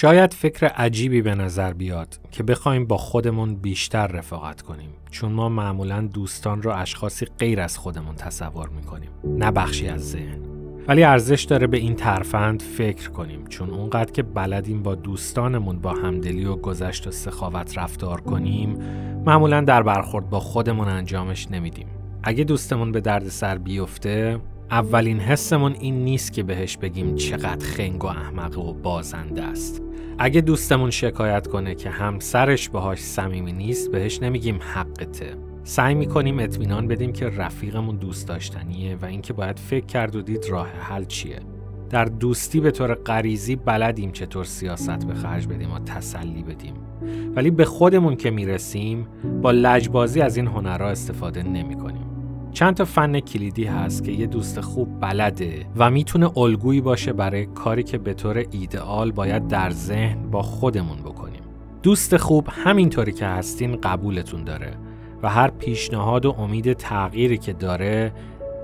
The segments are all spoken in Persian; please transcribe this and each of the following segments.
شاید فکر عجیبی به نظر بیاد که بخوایم با خودمون بیشتر رفاقت کنیم چون ما معمولا دوستان رو اشخاصی غیر از خودمون تصور می‌کنیم نه بخشی از ذهن. ولی ارزش داره به این ترفند فکر کنیم چون اونقدر که بلدیم با دوستانمون با همدلی و گذشت و سخاوت رفتار کنیم معمولا در برخورد با خودمون انجامش نمیدیم. اگه دوستمون به درد سر بیفته اولین حسمون این نیست که بهش بگیم چقدر خنگ و احمق و بازنده است. اگه دوستمون شکایت کنه که همسرش باهاش صمیمی نیست بهش نمیگیم حقته. سعی می‌کنیم اطمینان بدیم که رفیقمون دوست داشتنیه و اینکه باید فکر کرد و دید راه حل چیه. در دوستی به طور غریزی بلدیم چطور سیاست به خرج بدیم و تسلی بدیم. ولی به خودمون که می‌رسیم با لجبازی از این هنرها استفاده نمی‌کنیم. چند تا فن کلیدی هست که یه دوست خوب بلده و می‌تونه الگویی باشه برای کاری که به طور ایدئال باید در ذهن با خودمون بکنیم. دوست خوب همینطوری که هستین قبولتون داره و هر پیشنهاد و امید تغییری که داره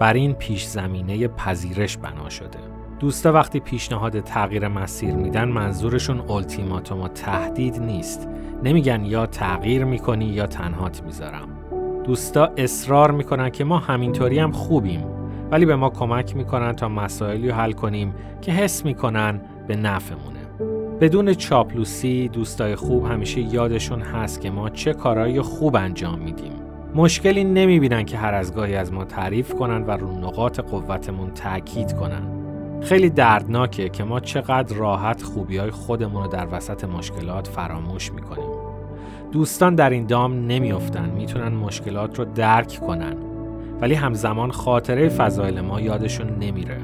بر این پیش زمینه پذیرش بنا شده. دوستا وقتی پیشنهاد تغییر مسیر میدن منظورشون التیماتوم و تهدید نیست. نمیگن یا تغییر می‌کنی یا تنهات می‌ذارم. دوستا اصرار می‌کنن که ما همینطوری هم خوبیم ولی به ما کمک می‌کنن تا مسائلی حل کنیم که حس می‌کنن به نفعمونه. بدون چاپلوسی دوستای خوب همیشه یادشون هست که ما چه کارایی خوب انجام میدیم. مشکلی نمی‌بینن که هر از گاهی از ما تعریف کنن و رو نقاط قوتمون تاکید کنن. خیلی دردناکه که ما چقدر راحت خوبی های خودمون رو در وسط مشکلات فراموش می‌کنیم. دوستان در این دام نمیافتن. می‌تونن مشکلات رو درک کنن. ولی همزمان خاطره فضایل ما یادشون نمیره.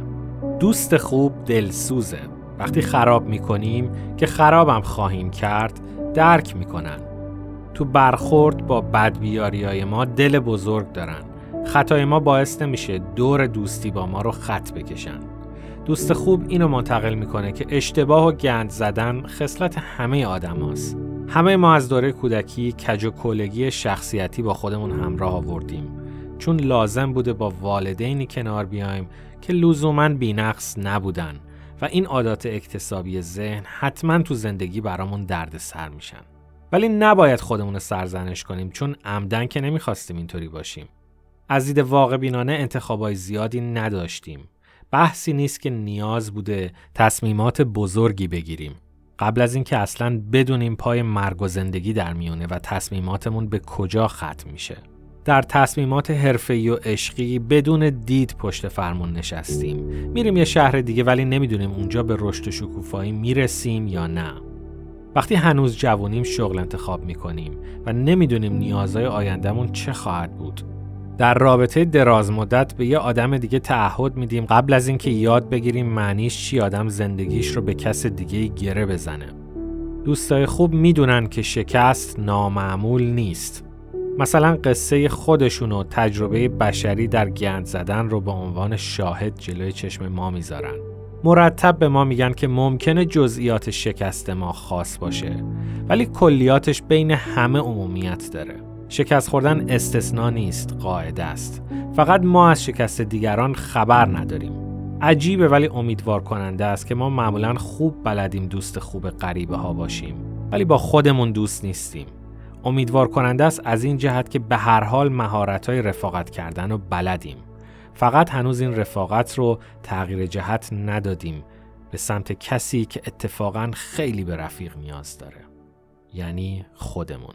دوست خوب دلسوزه. وقتی خراب می‌کنیم که خرابم خواهیم کرد درک می‌کنن. تو برخورد با بدبیاری های ما دل بزرگ دارن. خطای ما باعث نمیشه دور دوستی با ما رو خط بکشن. دوست خوب اینو منتقل می‌کنه که اشتباه و گند زدن خصلت همه آدم هست. همه ما از دوره کودکی کج و کلگی شخصیتی با خودمون همراه آوردیم. چون لازم بوده با والدینی کنار بیایم که لزوما بینقص نبودن و این عادات اکتسابی ذهن حتما تو زندگی برامون درد سر میشن. ولی نباید خودمون رو سرزنش کنیم چون عمدن که نمی‌خواستیم اینطوری باشیم. از دید واقع بینانه انتخابای زیادی نداشتیم. بحثی نیست که نیاز بوده تصمیمات بزرگی بگیریم. قبل از اینکه اصلا بدونیم پای مرگ و زندگی در میونه و تصمیماتمون به کجا ختم میشه. در تصمیمات حرفه‌ای و عشقی بدون دید پشت فرمون نشستیم. میریم یه شهر دیگه ولی نمی‌دونیم اونجا به رشد و شکوفایی می‌رسیم یا نه. وقتی هنوز جوونیم شغل انتخاب می‌کنیم و نمی‌دونیم نیازهای آیندهمون چه خواهد بود. در رابطه دراز مدت به یه آدم دیگه تعهد میدیم قبل از اینکه یاد بگیریم معنیش چی آدم زندگیش رو به کس دیگه گره بزنه. دوستای خوب می‌دونن که شکست نامعمول نیست. مثلا قصه خودشون و تجربه بشری در گند زدن رو به عنوان شاهد جلوی چشم ما می‌ذارن. مرتب به ما میگن که ممکنه جزئیات شکست ما خاص باشه ولی کلیاتش بین همه عمومیت داره. شکست خوردن استثنا نیست قاعده است. فقط ما از شکست دیگران خبر نداریم. عجیبه ولی امیدوار کننده است که ما معمولا خوب بلدیم دوست خوب غریبه ها باشیم. ولی با خودمون دوست نیستیم. امیدوار کننده است از این جهت که به هر حال مهارت های رفاقت کردن رو بلدیم. فقط هنوز این رفاقت رو تغییر جهت ندادیم. به سمت کسی که اتفاقا خیلی به رفیق نیاز داره. یعنی خودمون.